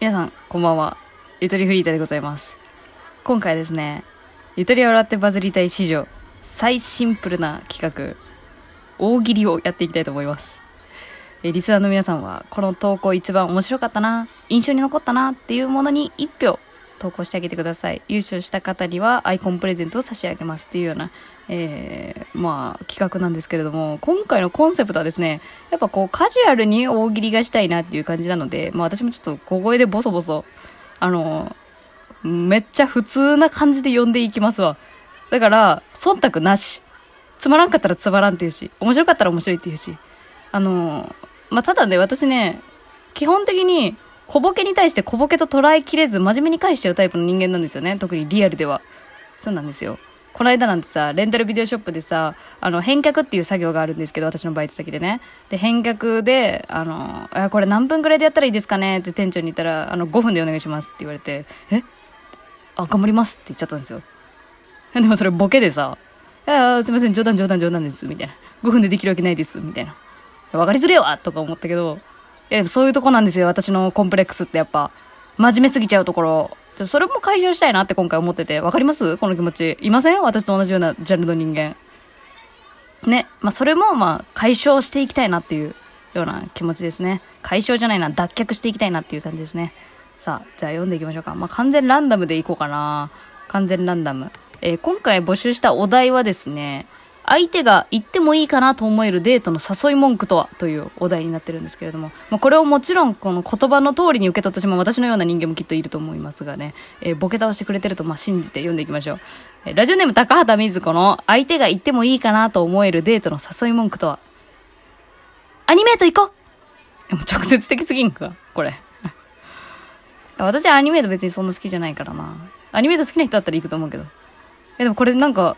皆さん、こんばんは。ゆとりフリーターでございます。今回ですね、ゆとりを笑ってバズりたい史上、最シンプルな企画、大喜利をやっていきたいと思います。えリスナーの皆さんは、この投稿一番面白かったな、印象に残ったなっていうものに1票投稿してあげてください。優勝した方にはアイコンプレゼントを差し上げますっていうような、えー、まあ、企画なんですけれども、今回のコンセプトはですね、やっぱこうカジュアルに大喜利がしたいなっていう感じなので、まあ私もちょっと小声でボソボソ、あの、めっちゃ普通な感じで呼んでいきますわ。だから、忖度なし。つまらんかったらつまらんって言うし、面白かったら面白いって言うし。あの、まあ、ただね、私ね、基本的に小ボケに対して小ボケと捉えきれず真面目に返しちゃうタイプの人間なんですよね。特にリアルでは。そうなんですよ。この間なんてさ、レンタルビデオショップでさ、あの、返却っていう作業があるんですけど、私のバイト先でね。で、返却で、あの、あこれ何分くらいでやったらいいですかね？って店長に言ったら、あの、5分でお願いしますって言われて、え？あ、頑張りますって言っちゃったんですよ。でもそれボケでさ、いやすいません、冗談冗談冗談です、みたいな。5分でできるわけないです、みたいな。わかりづれえわとか思ったけど、や、そういうとこなんですよ、私のコンプレックスってやっぱ。真面目すぎちゃうところ。それも解消したいなって今回思ってて。わかります？この気持ち。いません？私と同じようなジャンルの人間。ね。まあ、それも、ま、解消していきたいなっていうような気持ちですね。解消じゃないな、脱却していきたいなっていう感じですね。さあ、じゃあ読んでいきましょうか。まあ、完全ランダムでいこうかな。完全ランダム。えー今回募集したお題はですね、相手が言ってもいいかなと思えるデートの誘い文句とは？というお題になってるんですけれども、まあ、これをもちろんこの言葉の通りに受け取ってしまう私のような人間もきっといると思いますがね、えーボケ倒してくれてるとまあ信じて読んでいきましょう。えーラジオネーム高畑瑞子の相手が言ってもいいかなと思えるデートの誘い文句とは？アニメート行こうでも直接的すぎんかこれ。私はアニメート別にそんな好きじゃないからな。アニメート好きな人だったら行くと思うけど。え、でもこれなんか、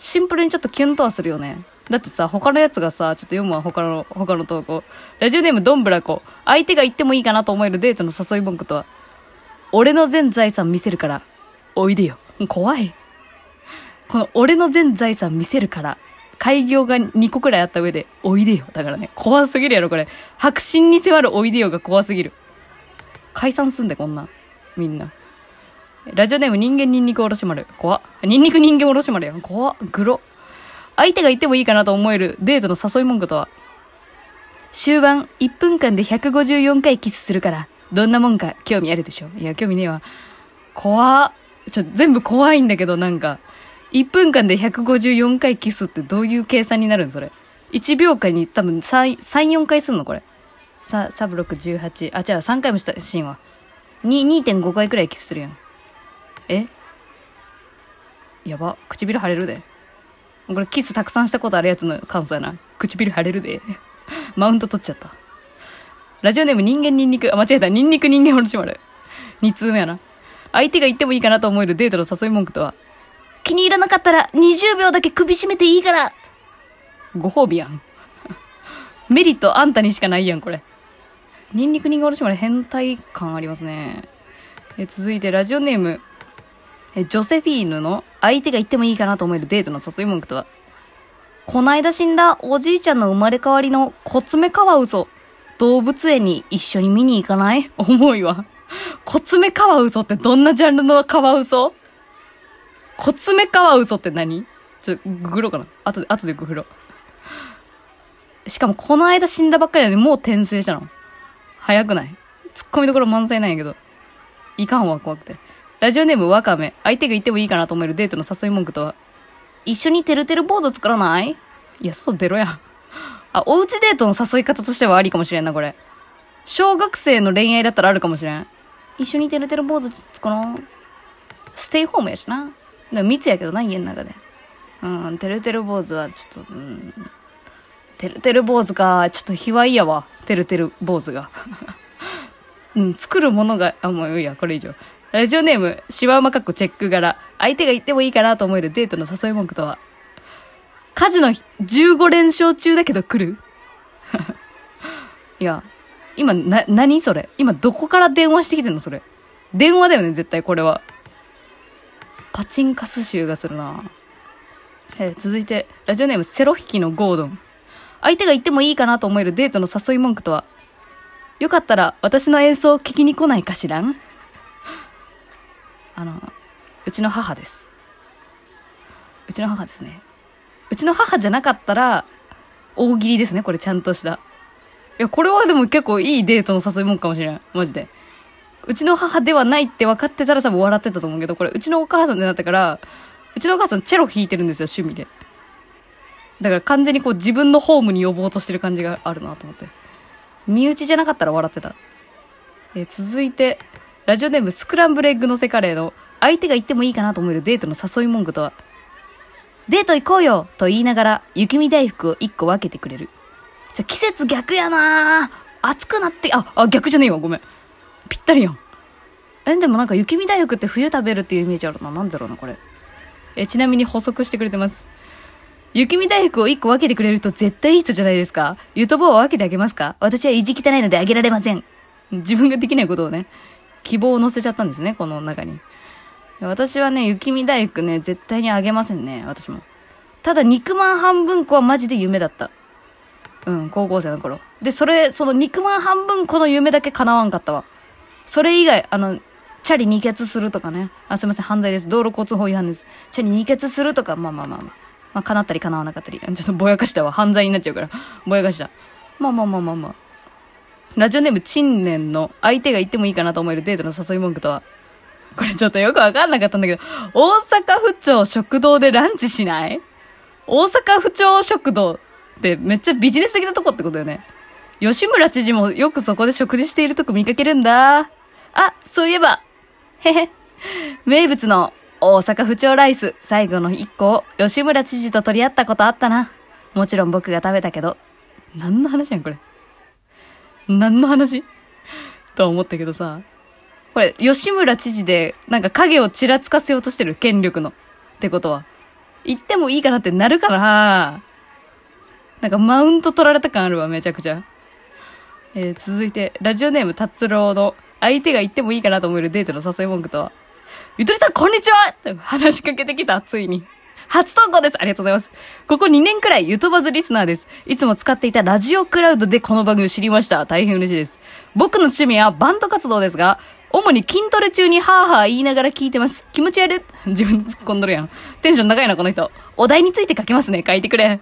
シンプルにちょっとキュンとはするよね。だってさ、他のやつがさ、ちょっと読むわ、他の、他の投稿。ラジオネームどんぶらこ。相手が言ってもいいかなと思えるデートの誘い文句とは、俺の全財産見せるから、おいでよ。怖い。この俺の全財産見せるから、開業が2個くらいあった上で、おいでよ。だからね、怖すぎるやろ、これ。白真に迫るおいでよが怖すぎる。解散すんで、こんな。みんな。ラジオネーム人間ニンニクおろし丸。怖っ。ニンニク人間おろし丸やん。怖。グロ。相手が言ってもいいかなと思えるデートの誘い文句とは？終盤1分間で154回キスするから、どんなもんか興味あるでしょいや、興味ねえわ。怖っ。ちょ、全部怖いんだけど、なんか。1分間で154回キスってどういう計算になるんそれ？1秒間に多分3、3 4回すんのこれ。さ、サブ6、18。あ、じゃあ3回もしたシーンは。2、2.5回くらいキスするやん。え？やば。唇腫れるで。これキスたくさんしたことあるやつの感想やな。唇腫れるで。マウント取っちゃった。ラジオネーム人間ニンニク。あ、間違えた。ニンニク人間おろし丸。2通目やな。相手が言ってもいいかなと思えるデートの誘い文句とは、気に入らなかったら20秒だけ首絞めていいからご褒美やん。メリットあんたにしかないやん、これ。ニンニク人間おろし丸変態感ありますね。え続いてラジオネームえジョセフィーヌの相手が言ってもいいかなと思えるデートの誘い文句とは、こないだ死んだおじいちゃんの生まれ変わりのコツメカワウソ、動物園に一緒に見に行かない？重いわ。コツメカワウソってどんなジャンルのカワウソ？コツメカワウソって何？ちょ、ググろうかな？後で、後でググろう。しかもこの間死んだばっかりなのにもう転生したの。早くない？ツッコミどころ満載なんやけど。いかんわ、怖くて。ラジオネームワカメ。相手が言ってもいいかなと思えるデートの誘い文句とは、一緒にてるてるボード作らない？いや、外出ろや。あ、おうちデートの誘い方としてはありかもしれんな、これ。小学生の恋愛だったらあるかもしれん。一緒にてるてる坊主作ろう。ステイホームやしな。でも密やけどな、家の中で。うん、てるてる坊主はちょっと、うん。てるてる坊主か、ちょっと卑猥やわ。てるてる坊主が。うん、作るものが、あ、もういいや、これ以上。ラジオネーム、シワウマかっこチェック柄。相手が言ってもいいかなと思えるデートの誘い文句とは、家事の日15連勝中だけど来る？いや、今、な、何それ？今どこから電話してきてんのそれ？電話だよね、絶対これは。パチンカス臭がするなえ続いて、ラジオネーム、セロ引きのゴードン。相手が言ってもいいかなと思えるデートの誘い文句とは、よかったら私の演奏を聞きに来ないかしらん？あの、うちの母です。うちの母ですね。うちの母じゃなかったら、大喜利ですね、これちゃんとした。いや、これはでも結構いいデートの誘いもんかもしれない。マジで。うちの母ではないって分かってたら多分笑ってたと思うけど、これうちのお母さんでなったから、うちのお母さんチェロ弾いてるんですよ、趣味で。だから完全にこう自分のホームに呼ぼうとしてる感じがあるなと思って。身内じゃなかったら笑ってた。え続いて、ラジオネームスクランブルエッグのせカレーの相手が言ってもいいかなと思えるデートの誘い文句とは、デート行こうよと言いながら雪見大福を1個分けてくれる。じゃ、季節逆やな暑くなって、あ、あ、逆じゃねえわ、ごめん。ぴったりやん。え、でもなんか雪見大福って冬食べるっていうイメージあるな。なんだろうな、これ。え、ちなみに補足してくれてます。雪見大福を1個分けてくれると絶対いい人じゃないですか。ゆとぼうは分けてあげますか？私は意地汚いのであげられません。自分ができないことをね、希望を乗せちゃったんですね、この中に。私はね、雪見大福ね、絶対にあげませんね、私も。ただ、肉まん半分個はマジで夢だった。うん、高校生の頃。で、それ、その肉まん半分個の夢だけ叶わんかったわ。それ以外、あの、チャリ二欠するとかね。あ、すいません、犯罪です。道路交通法違反です。チャリ二欠するとか、まあまあまあまあ。まあ、叶ったり叶わなかったり。ちょっとぼやかしたわ。犯罪になっちゃうから。ぼやかした。まあまあまあまあまあ。ラジオネーム、陳年の相手が言ってもいいかなと思えるデートの誘い文句とは？これちょっとよくわかんなかったんだけど、大阪府庁食堂でランチしない？大阪府庁食堂ってめっちゃビジネス的なとこってことよね。吉村知事もよくそこで食事しているとこ見かけるんだ。あ、そういえば、へへ。名物の大阪府庁ライス最後の一個を吉村知事と取り合ったことあったな。もちろん僕が食べたけど。何の話やん、これ。何の話？とは思ったけどさ。これ、吉村知事で、なんか影をちらつかせようとしてる、権力の。ってことは。言ってもいいかなってなるかななんかマウント取られた感あるわ、めちゃくちゃ。えー続いて、ラジオネーム達郎の相手が言ってもいいかなと思えるデートの誘い文句とは、ゆとりさん、こんにちはと話しかけてきた、ついに。初投稿です。ありがとうございます。ここ2年くらい、ゆとばずリスナーです。いつも使っていたラジオクラウドでこの番組を知りました。大変嬉しいです。僕の趣味はバンド活動ですが、主に筋トレ中にハーハー言いながら聞いてます。気持ち悪い。自分で突っ込んどるやん。テンション高いな、この人。お題について書きますね。書いてくれ。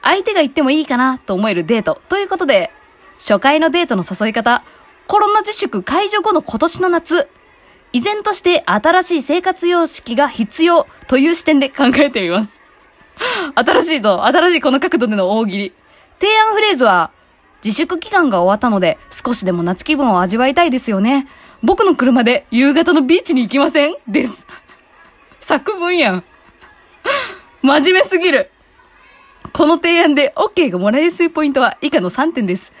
相手が言ってもいいかなと思えるデート。ということで、初回のデートの誘い方、コロナ自粛解除後の今年の夏、依然として新しい生活様式が必要という視点で考えてみます。新しいぞ。新しいこの角度での大喜利。提案フレーズは、自粛期間が終わったので、少しでも夏気分を味わいたいですよね。僕の車で夕方のビーチに行きません？です。作文やん。真面目すぎる。この提案で OK がもらいやすいポイントは以下の3点です。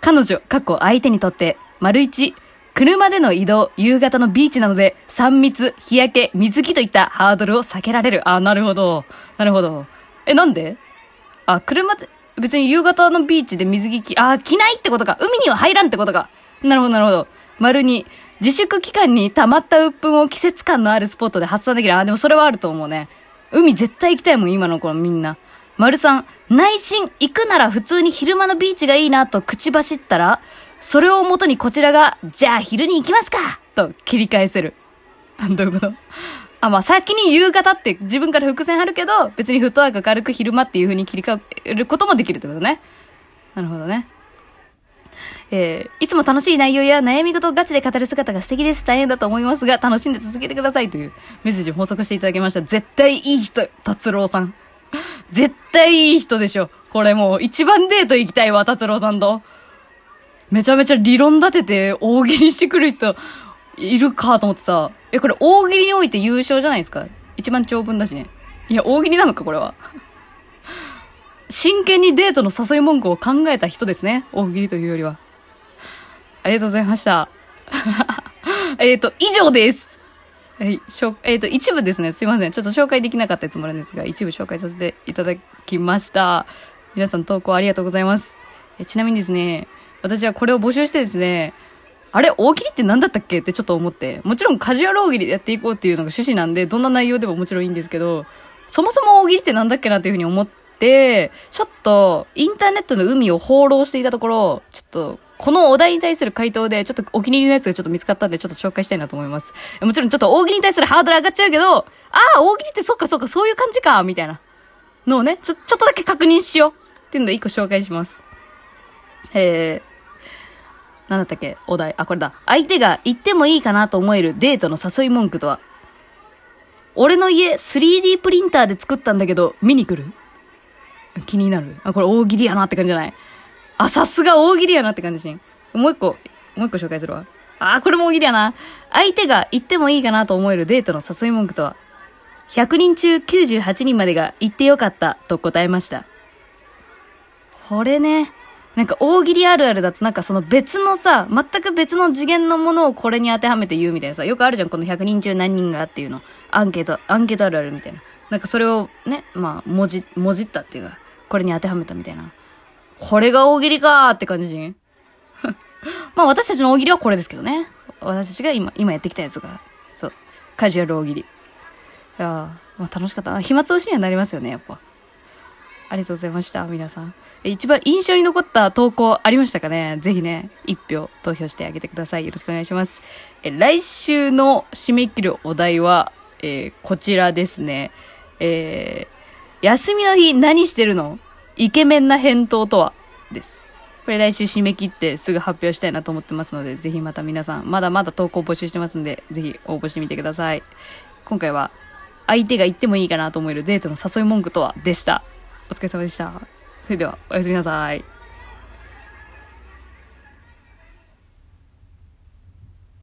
彼女、過去相手にとって、丸1、車での移動、夕方のビーチなので、3密、日焼け、水着といったハードルを避けられる。あ、なるほど。なるほど。え、なんで？あ、車で、別に夕方のビーチで水着着、あ、着ないってことか。海には入らんってことか。なるほど、なるほど。丸2、自粛期間に溜まった鬱憤を季節感のあるスポットで発散できる。あ、でもそれはあると思うね。海絶対行きたいもん、今の子みんな。丸3、内心行くなら普通に昼間のビーチがいいなと口走ったら、それをもとにこちらが、じゃあ昼に行きますかと切り返せる。あ どういうこと？あ、まあ先に夕方って自分から伏線張るけど、別にフットワーク軽く昼間っていう風に切り替えることもできるってことね。なるほどね。えー、いつも楽しい内容や悩み事をガチで語る姿が素敵です。大変だと思いますが、楽しんで続けてくださいというメッセージを補足していただきました。絶対いい人、達郎さん。絶対いい人でしょ。これもう一番デート行きたいわ、達郎さんと。めちゃめちゃ理論立てて大喜利してくる人いるかと思ってさ。え、これ大喜利において優勝じゃないですか？一番長文だしね。いや、大喜利なのか、これは。真剣にデートの誘い文句を考えた人ですね。大喜利というよりは。ありがとうございました。えっと、以上です。はい、しょえっ、と、一部ですね、すいません。ちょっと紹介できなかったやつもりなんですが、一部紹介させていただきました。皆さん投稿ありがとうございます。えちなみにですね、私はこれを募集してですね、あれ大喜利って何だったっけ？ってちょっと思って、もちろんカジュアル大喜利でやっていこうっていうのが趣旨なんで、どんな内容でももちろんいいんですけど、そもそも大喜利って何だっけなっていうふうに思って、ちょっとインターネットの海を放浪していたところ、ちょっとこのお題に対する回答で、ちょっとお気に入りのやつがちょっと見つかったんで、ちょっと紹介したいなと思います。もちろんちょっと大喜利に対するハードル上がっちゃうけど、ああ、大喜利ってそっかそっか、そういう感じか、みたいなのをね、ちょ、ちょっとだけ確認しようっていうので一個紹介します。えー、なんだったっけ？お題。あ、これだ。相手が行ってもいいかなと思えるデートの誘い文句とは？俺の家 3D プリンターで作ったんだけど、見に来る？気になる。あ、これ大喜利やなって感じじゃない？あ、さすが大喜利やなって感じしん。もう一個、もう一個紹介するわ。あ、これも大喜利やな。相手が行ってもいいかなと思えるデートの誘い文句とは、100人中98人までが行ってよかったと答えました。これね、なんか大喜利あるあるだとなんかその別のさ、全く別の次元のものをこれに当てはめて言うみたいなさ、よくあるじゃん、この100人中何人がっていうの。アンケート、アンケートあるあるみたいな。なんかそれをね、まあ、文字、文字ったっていうか、これに当てはめたみたいな。これが大喜利かーって感じ。まあ私たちの大喜利はこれですけどね。私たちが今、今やってきたやつが、そう、カジュアル大喜利。いやまあ楽しかった。暇つぶしにはなりますよね、やっぱ。ありがとうございました、皆さん。一番印象に残った投稿ありましたかね？ぜひね、一票投票してあげてください。よろしくお願いします。え、来週の締め切るお題は、えー、こちらですね。えー、休みの日何してるの？イケメンな返答とは？です。これ来週締め切ってすぐ発表したいなと思ってますので、ぜひまた皆さん、まだまだ投稿募集してますんで、ぜひ応募してみてください。今回は、相手が言ってもいいかなと思えるデートの誘い文句とはでした。お疲れ様でした。それでは、おやすみなさい。